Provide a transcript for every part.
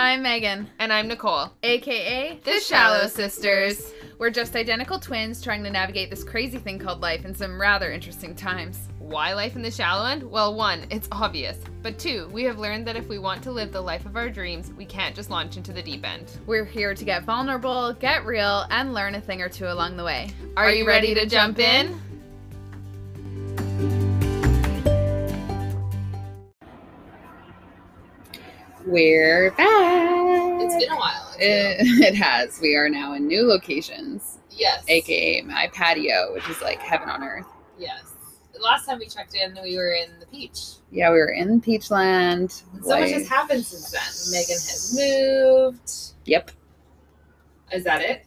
I'm Megan, And I'm Nicole. aka The Shallow Sisters. We're just identical twins trying to navigate this crazy thing called life in some rather interesting times. Why life in the shallow end? Well, one, it's obvious. But two, we have learned that if we want to live the life of our dreams, we can't just launch into the deep end. We're here to get vulnerable, get real, and learn a thing or two along the way. Are, you ready, to jump in? We're back. It's been a while. It, it has. We are now in new locations, yes. aka my patio, which is like heaven on earth. Yes. The last time we checked in, we were in the beach. Yeah, we were in Peachland. So much has happened since then. Megan has moved. Yep. Is that it?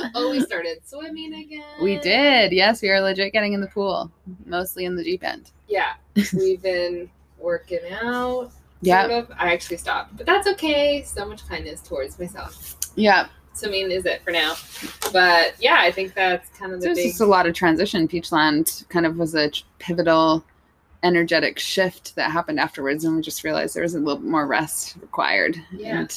oh, we started swimming again. we did. Yes, we are legit getting in the pool, mostly in the deep end. Yeah. We've been working out. Yeah. Sort of. I actually stopped, but that's okay. So much kindness towards myself. Yeah. So, I mean, is it for now. But yeah, I think that's kind of the There's big. just a lot of transition. Peachland kind of was a pivotal, energetic shift that happened afterwards, and we just realized there was a little bit more rest required. Yeah. And-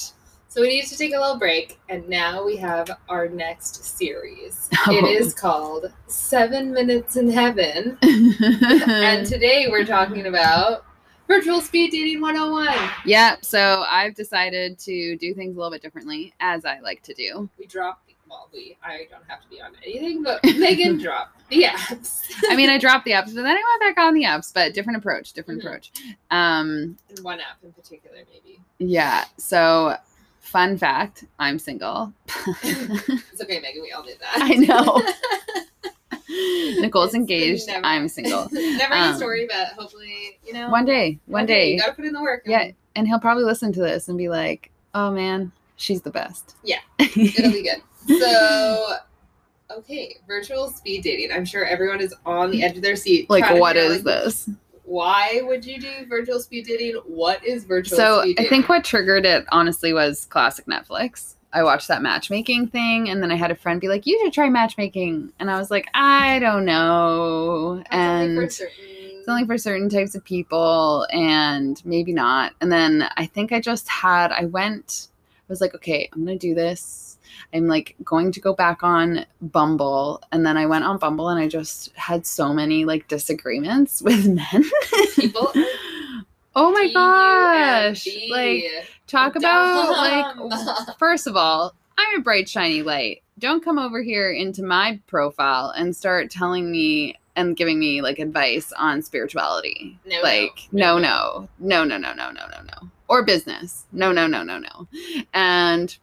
So we needed to take a little break, and now we have our next series. Oh. It is called Seven Minutes in Heaven. and today we're talking about virtual speed dating 101. Yeah, so I've decided to do things a little bit differently, as I like to do. We dropped, well, we, I don't have to be on anything, but Megan dropped the apps. I mean, I dropped the apps, but then I went back on the apps, but different approach, different Mhm. approach. Um, And one app in particular, maybe. yeah, so fun fact I'm single. It's okay, Megan, we all did that. I know. Nicole's It's engaged, never- I'm single. Never Um, a story, but hopefully, you know. One day, one day. You gotta put in the work. Yeah, and he'll probably listen to this and be like, oh man, she's the best. Yeah. It'll be good. So, okay, virtual speed dating. I'm sure everyone is on the edge of their seat. like, what is like, this? Why would you do virtual speed dating? What is virtual So I think what triggered it honestly was classic Netflix. I watched that matchmaking thing, and then I had a friend be like, "You should try matchmaking," and I was like, "I don't know," That's only and for it's only for certain types of people, and maybe not. And then I think I just had, I went, I was like, "Okay, I'm gonna do this." I'm like going to go back on Bumble, and then I went on Bumble, and I just had so many like disagreements with men. People oh my gosh! Like talk about like first of all i'm a bright shiny light don't come over here into my profile and start telling me and giving me like advice on spirituality No, like no no no no no no no no no or business no no no no no and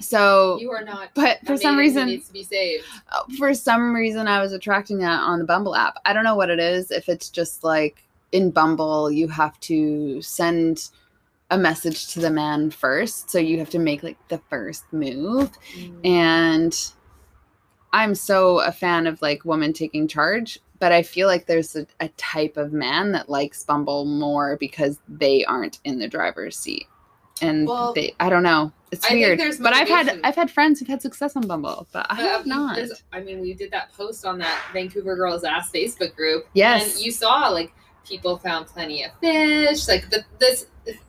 so you are not. but for some reason needs to be saved. uh, for some reason I was attracting that on the Bumble app. I don't know what it is. If it's just like in Bumble, you have to send a message to the man first. So you have to make like the first move. And I'm so a fan of like women taking charge. But I feel like there's a, a type of man that likes Bumble more because they aren't in the driver's seat. And Well, they, I don't know. It's I weird. But I've had. I've had friends who've had success on Bumble, but I have um, not. I mean, we did that post on that Vancouver Girls Ask Facebook group. Yes. And you saw like people found plenty of fish. Like the, this.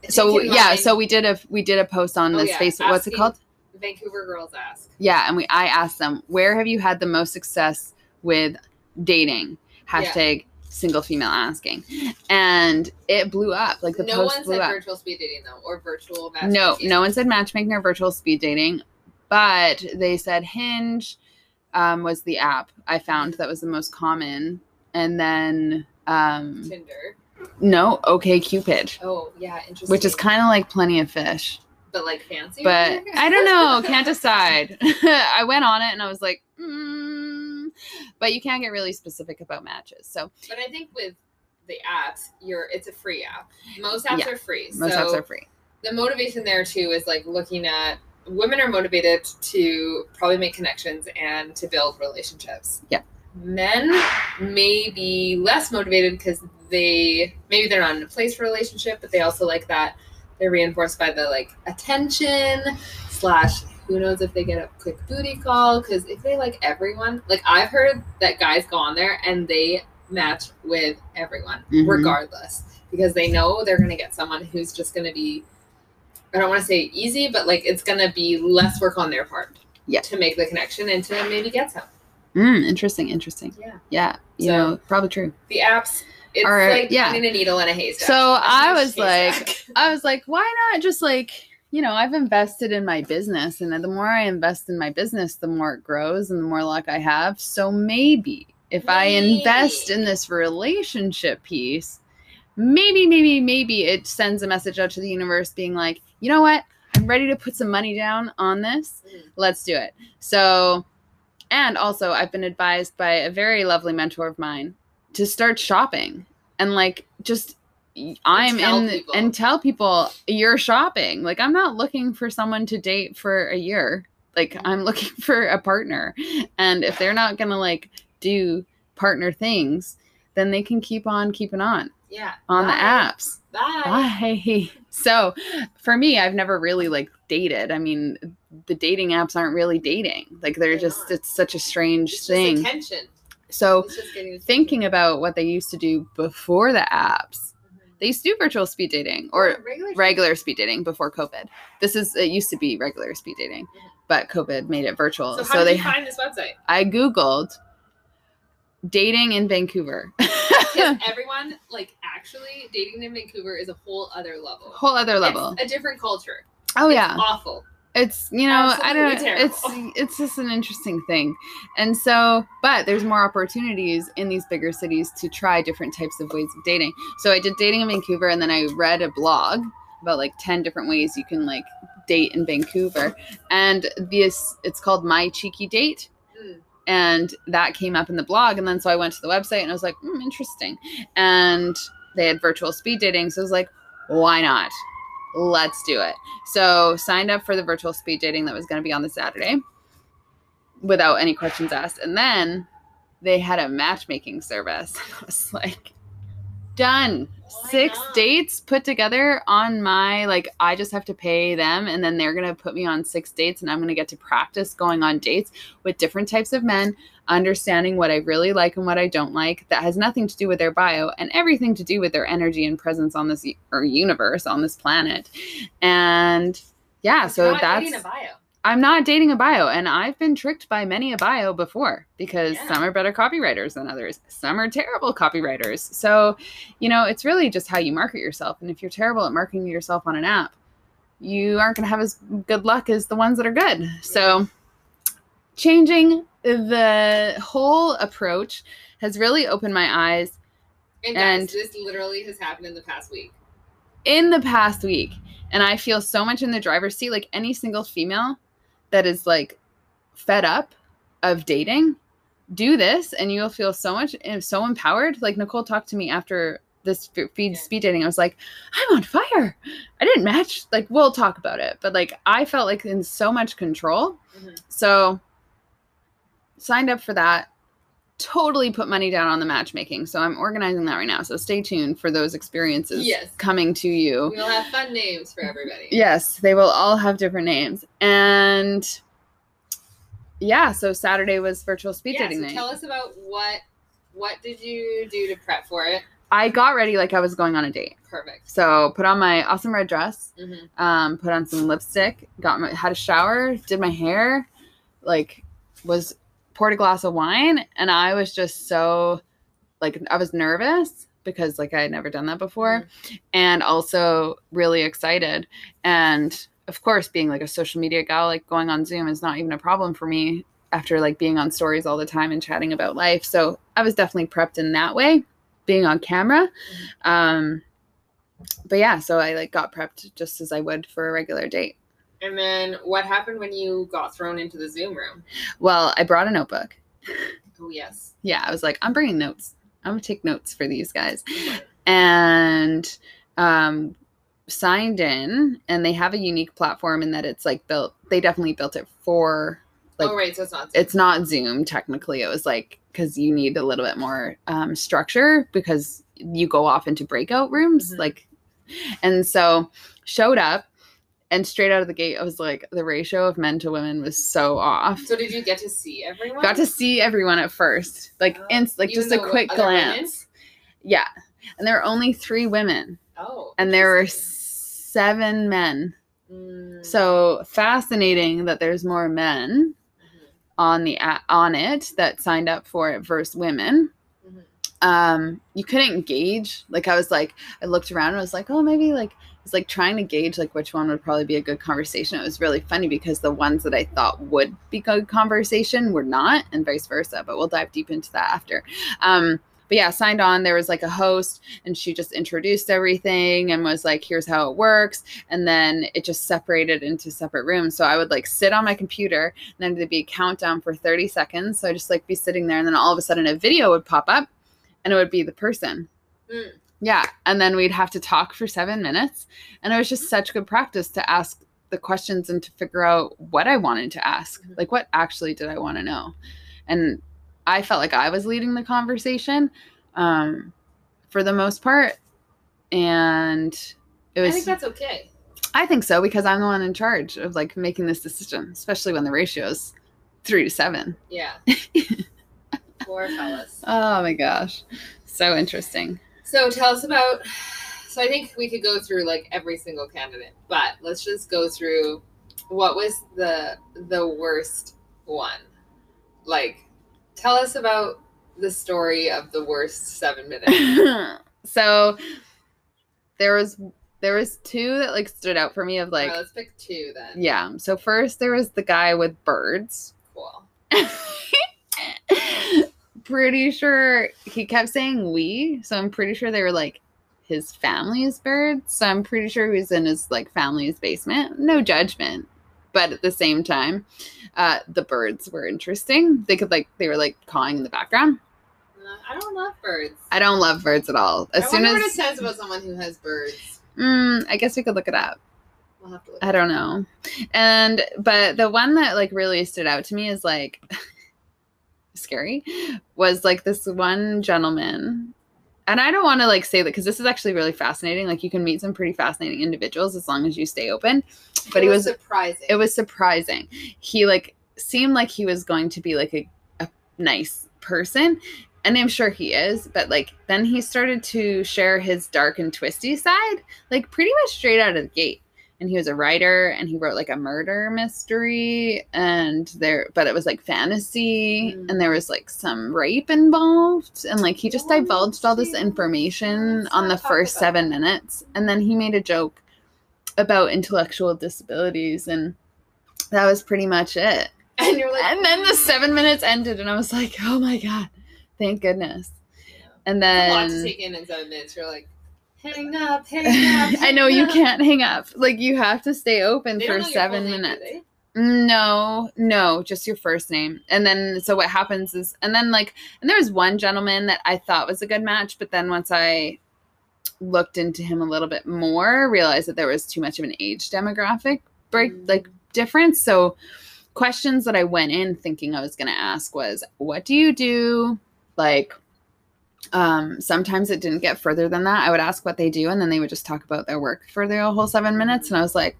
so yeah mind, so we did a we did a post on Oh, this yeah, facebook what's it called Vancouver Girls Ask. yeah and we i asked them where have you had the most success with dating Yeah. hashtag single female asking and it blew up like the no post one blew said up virtual speed dating though, or virtual no no one said matchmaking or virtual speed dating but they said hinge um, was the app i found that was the most common and then um Tinder. no OkCupid Oh yeah, interesting. which is kind of like plenty of fish but like fancy. but I don't know. Can't decide. I went on it and I was like, mm. but you can't get really specific about matches. So But I think with the apps, you're it's a free app. Most apps Yeah. are free. most so apps are free. the motivation there too is like looking at women are motivated to probably make connections and to build relationships. Yeah. Men may be less motivated because they maybe they're not in a place for a relationship, but they also like that they're reinforced by the like attention slash who knows if they get a quick booty call because if they like everyone like i've heard that guys go on there and they match with everyone Mhm. regardless because they know they're going to get someone who's just going to be I don't want to say easy, but like it's going to be less work on their part. Yeah. To make the connection and to maybe get some. Mm, interesting, interesting. Yeah. Yeah, you So- know, probably true. The apps it's Are- like yeah. finding a needle in a haystack. So I was like. I was like, why not just like, you know, I've invested in my business, and the more I invest in my business, the more it grows and the more luck I have. So maybe if I invest in this relationship piece, maybe, maybe, maybe it sends a message out to the universe being like, you know what? I'm ready to put some money down on this. Mm. Let's do it. So, and also, I've been advised by a very lovely mentor of mine to start shopping and like just I'm in people. and tell people you're shopping. Like I'm not looking for someone to date for a year. Like Mhm. I'm looking for a partner. And if they're not going to like do partner things, then they can keep on keeping on yeah. on the apps. Bye. Bye. So for me, I've never really like dated. I mean, the dating apps aren't really dating. Like they're They're just not. it's such a strange It's thing. attention. So thinking about what they used to do before the apps, Mhm. they used to do virtual speed dating or regular regular speed dating before COVID. This is it used to be regular speed dating, but COVID made it virtual. So So, how did they you find this website? I googled dating in Vancouver. Because everyone, like, actually, dating in Vancouver is a whole other level. Whole other level. It's a different culture. oh It's yeah. awful. it's you know i don't terrible. it's it's just an interesting thing and so but there's more opportunities in these bigger cities to try different types of ways of dating so i did dating in vancouver and then i read a blog about like 10 different ways you can like date in vancouver and this it's called my cheeky date Mm. and that came up in the blog and then so i went to the website and i was like hmm, interesting and they had virtual speed dating so i was like why not? Let's do it. So signed up for the virtual speed dating that was going to be on the saturday without any questions asked and then they had a matchmaking service. I was like done. Why six not? dates put together on my like i just have to pay them and then they're going to put me on six dates and i'm going to get to practice going on dates with different types of men understanding what i really like and what i don't like that has nothing to do with their bio and everything to do with their energy and presence on this or universe on this planet and yeah so not that's dating a bio. I'm not dating a bio, and I've been tricked by many a bio before because Yeah. some are better copywriters than others. Some are terrible copywriters. So, you know, it's really just how you market yourself. And if you're terrible at marketing yourself on an app, you aren't going to have as good luck as the ones that are good. So, changing the whole approach has really opened my eyes And guys, and- this literally has happened in the past week. in the past week and i feel so much in the driver's seat like any single female that is like fed up of dating do this and you'll feel so much eh, so empowered like nicole talked to me after this feed Yeah. speed dating i was like i'm on fire i didn't match like we'll talk about it but like i felt like in so much control Mhm. so signed up for that totally put money down on the matchmaking so i'm organizing that right now so stay tuned for those experiences Yes. coming to you We'll have fun names for everybody. Yes, they will all have different names. And yeah, so Saturday was virtual speed Yeah, dating so night. tell us about what what did you do to prep for it? I got ready like I was going on a date. Perfect. So put on my awesome red dress, hmm um, put on some lipstick, got my had a shower, did my hair, like was poured a glass of wine, and I was just so like I was nervous because like I had never done that before, and also really excited. And of course, being like a social media gal, like going on Zoom is not even a problem for me after like being on stories all the time and chatting about life. So I was definitely prepped in that way, being on camera. Um, but yeah, so I like got prepped just as I would for a regular date. And then what happened when you got thrown into the Zoom room? Well, I brought a notebook. Oh yes. Yeah, I was like, I'm bringing notes. I'm gonna take notes for these guys. and um, signed in and they have a unique platform in that it's like built they definitely built it for like oh right, so it's not. Zoom. it's not zoom technically it was like because you need a little bit more um, structure because you go off into breakout rooms Mhm. like and so showed up and straight out of the gate i was like the ratio of men to women was so off So did you get to see everyone? got to see everyone at first like Oh, like even just a quick other women? glance yeah and there were only three women, Oh. and there were seven men. Mm, So fascinating that there's more men mhm, on the on it that signed up for it versus women. mhm. Um, you couldn't gauge. Like I was like, I looked around and I was like, oh, maybe like it's like trying to gauge like which one would probably be a good conversation. It was really funny because the ones that I thought would be good conversation were not, and vice versa. But we'll dive deep into that after. Um, but yeah, signed on. There was like a host, and she just introduced everything and was like, "Here's how it works." And then it just separated into separate rooms. So I would like sit on my computer, and then there'd be a countdown for 30 seconds. So I just like be sitting there, and then all of a sudden a video would pop up, and it would be the person. Mm. Yeah, and then we'd have to talk for seven minutes, and it was just such good practice to ask the questions and to figure out what I wanted to ask. Mhm. Like, what actually did I want to know? And I felt like I was leading the conversation um, for the most part. And it was. I think that's okay. I think so because I'm the one in charge of like making this decision, especially when the ratio is three to seven. Yeah. Poor fellas. Oh my gosh. So interesting. So tell us about. So I think we could go through like every single candidate, but let's just go through what was the the worst one. Like, tell us about the story of the worst seven minutes. so there was there was two that like stood out for me of like Alright, let's pick two then. yeah. So first there was the guy with birds. Cool. pretty sure he kept saying we, so I'm pretty sure they were like his family's birds. So I'm pretty sure he was in his like family's basement. No judgment. But at the same time, uh, the birds were interesting. They could like they were like cawing in the background. I don't love birds. I don't love birds at all. As I soon as what it says about someone who has birds. Mm, I guess we could look it up. We'll have to look. I don't know. And but the one that like really stood out to me is like scary was like this one gentleman. And I don't want to like say that because this is actually really fascinating. Like you can meet some pretty fascinating individuals as long as you stay open. But It he was surprising. it was surprising. He like seemed like he was going to be like a, a nice person. And I'm sure he is, but like then he started to share his dark and twisty side, like pretty much straight out of the gate. And he was a writer and he wrote like a murder mystery and there but it was like fantasy Mm. and there was like some rape involved and like he just Oh, divulged all this information on the first about 7 that. minutes and then he made a joke about intellectual disabilities and that was pretty much it and you're like, and then the seven minutes ended and i was like oh my god thank goodness and It's a lot to then take in in seven minutes. You're like, hang up, hang up. i know you can't hang up like you have to stay open They for don't know your seven name, minutes they? no no just your first name and then so what happens is and then like and there was one gentleman that i thought was a good match but then once i looked into him a little bit more realized that there was too much of an age demographic break Mm. like difference so questions that i went in thinking i was going to ask was what do you do like um sometimes it didn't get further than that. I would ask what they do and then they would just talk about their work for the whole seven minutes and i was like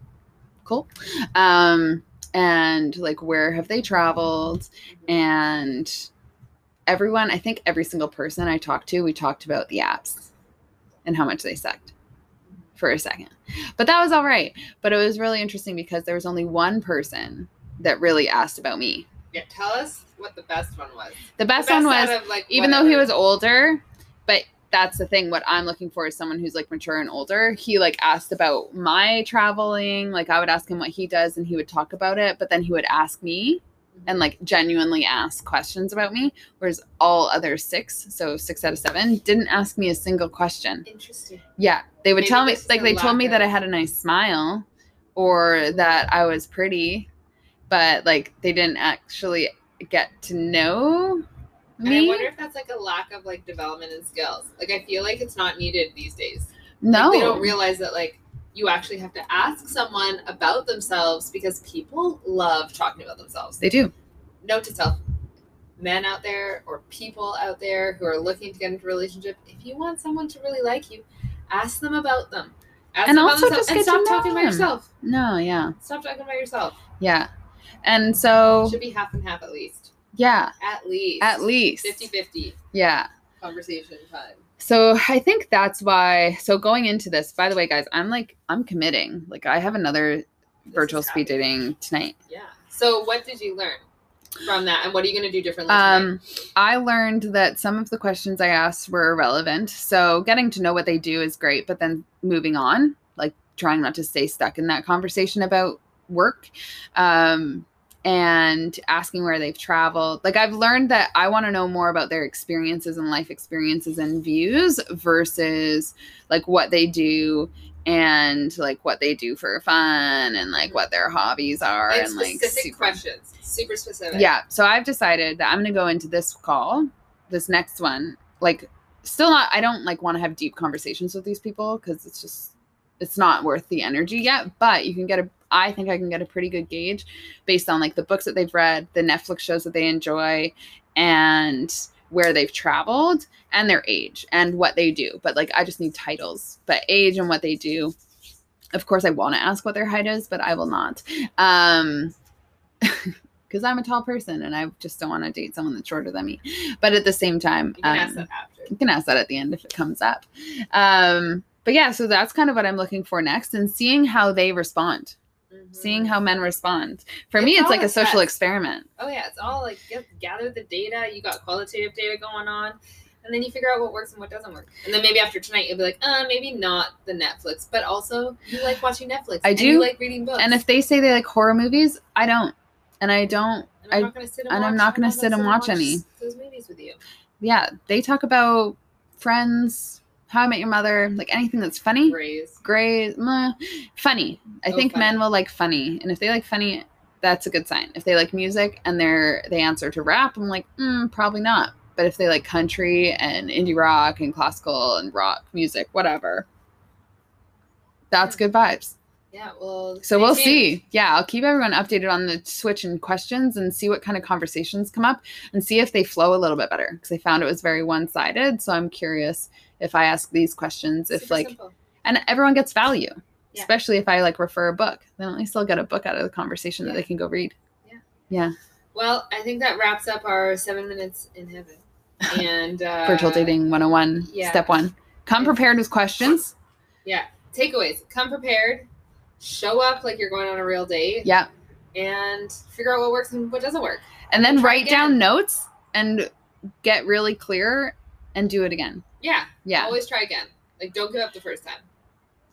cool. Um and like where have they traveled? And everyone i think every single person i talked to we talked about the apps and how much they sucked for a second. But that was all right. But it was really interesting because there was only one person that really asked about me Yeah, tell us what the best one was. the best, The one was of, like, even though he was older but that's the thing what i'm looking for is someone who's like mature and older he like asked about my traveling like i would ask him what he does and he would talk about it but then he would ask me mm-hmm. and like genuinely ask questions about me whereas all other six so six out of seven didn't ask me a single question Interesting. yeah they would Maybe tell me like they told me that i had a nice smile or that i was pretty but like they didn't actually get to know And I wonder if that's like a lack of like development and skills. Like I feel like it's not needed these days. no Like, they don't realize that like you actually have to ask someone about themselves because people love talking about themselves. they do Note to self, men out there or people out there who are looking to get into a relationship, if you want someone to really like you, ask them about them. Ask And them also about just and stop talking about them. yourself. no yeah Stop talking about yourself. yeah and so Should be half and half at least. yeah At least. at least 50 50. yeah conversation time. So I think that's why. So going into this, by the way, guys, I'm like I'm committing. Like I have another This virtual speed dating tonight. Yeah. So what did you learn from that, and what are you going to do differently? tonight? Um, I learned that some of the questions I asked were irrelevant. So getting to know what they do is great, but then moving on, like trying not to stay stuck in that conversation about work. Um, and asking where they've traveled. Like I've learned that I want to know more about their experiences and life experiences and views versus like what they do and like what they do for fun and like what their hobbies are and and like specific super- questions, super specific. yeah. So I've decided that I'm going to go into this call, this next one, like still not, I don't like want to have deep conversations with these people because it's just, it's not worth the energy yet. But you can get a, I think I can get a pretty good gauge based on like the books that they've read, the Netflix shows that they enjoy, and where they've traveled and their age and what they do. But like, I just need titles, but age and what they do. Of course, I want to ask what their height is, but I will not. Um, because I'm a tall person and I just don't want to date someone that's shorter than me. But at the same time, You can um, ask that after. you can ask that at the end if it comes up. Um, but yeah, so that's kind of what I'm looking for next and seeing how they respond, Mhm. seeing how men respond. For It's me, it's like a social experiment. Oh yeah, it's all like gather the data. You got qualitative data going on, and then you figure out what works and what doesn't work. And then maybe after tonight, you'll be like, uh, maybe not the Netflix, but also you like watching Netflix. I do. You like reading books. And if they say they like horror movies, I don't. And I don't, and I'm I- not gonna sit and, and I'm not gonna not sit and watch any. those movies with you. yeah, they talk about friends, how I met your mother, like anything that's funny. Grays. gray, meh, funny. I Oh, think funny. men will like funny, and if they like funny, that's a good sign. If they like music and they're they answer to rap, I'm like, mm, probably not. But if they like country and indie rock and classical and rock music, whatever, that's good vibes. Yeah. Well. So we'll tuned. see. Yeah, I'll keep everyone updated on the switch and questions and see what kind of conversations come up and see if they flow a little bit better because I found it was very one sided. So I'm curious if I ask these questions, if Super like simple. and everyone gets value Yeah. especially if i like refer a book then at least they'll get a book out of the conversation that they can go read Yeah. Yeah. Well, I think that wraps up our seven minutes in heaven. And uh, virtual dating 101 yeah. step one come prepared with questions Yeah. Takeaways: Come prepared. Show up like you're going on a real date. yeah and figure out what works and what doesn't work. and then write down notes and get really clear and do it again Yeah, yeah Always try again. Like don't give up the first time.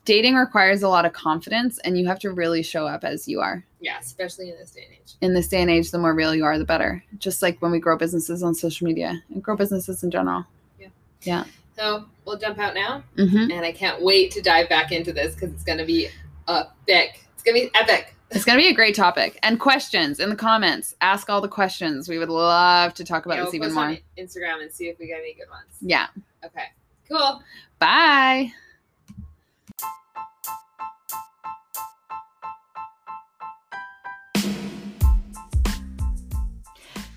dating requires a lot of confidence and you have to really show up as you are Yeah, especially in this day and age. in this day and age the more real you are the better just like when we grow businesses on social media and grow businesses in general Yeah. Yeah. So we'll jump out now, hmm and I can't wait to dive back into this because it's gonna be Uh, epic. It's gonna be epic. It's to be a great topic. And questions in the comments. Ask all the questions. We would love to talk about Yeah, this we'll even more. Instagram and see if we get any good ones. Yeah. Okay. Cool. Bye.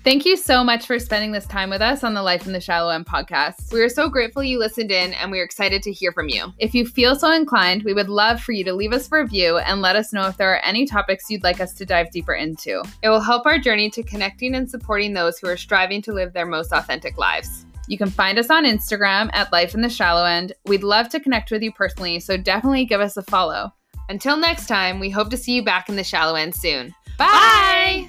Thank you so much for spending this time with us on the Life in the Shallow End podcast. We are so grateful you listened in and we are excited to hear from you. If you feel so inclined, we would love for you to leave us a review and let us know if there are any topics you'd like us to dive deeper into. It will help our journey to connecting and supporting those who are striving to live their most authentic lives. You can find us on Instagram at Life in the Shallow End. We'd love to connect with you personally, so definitely give us a follow. Until next time, we hope to see you back in the shallow end soon. Bye!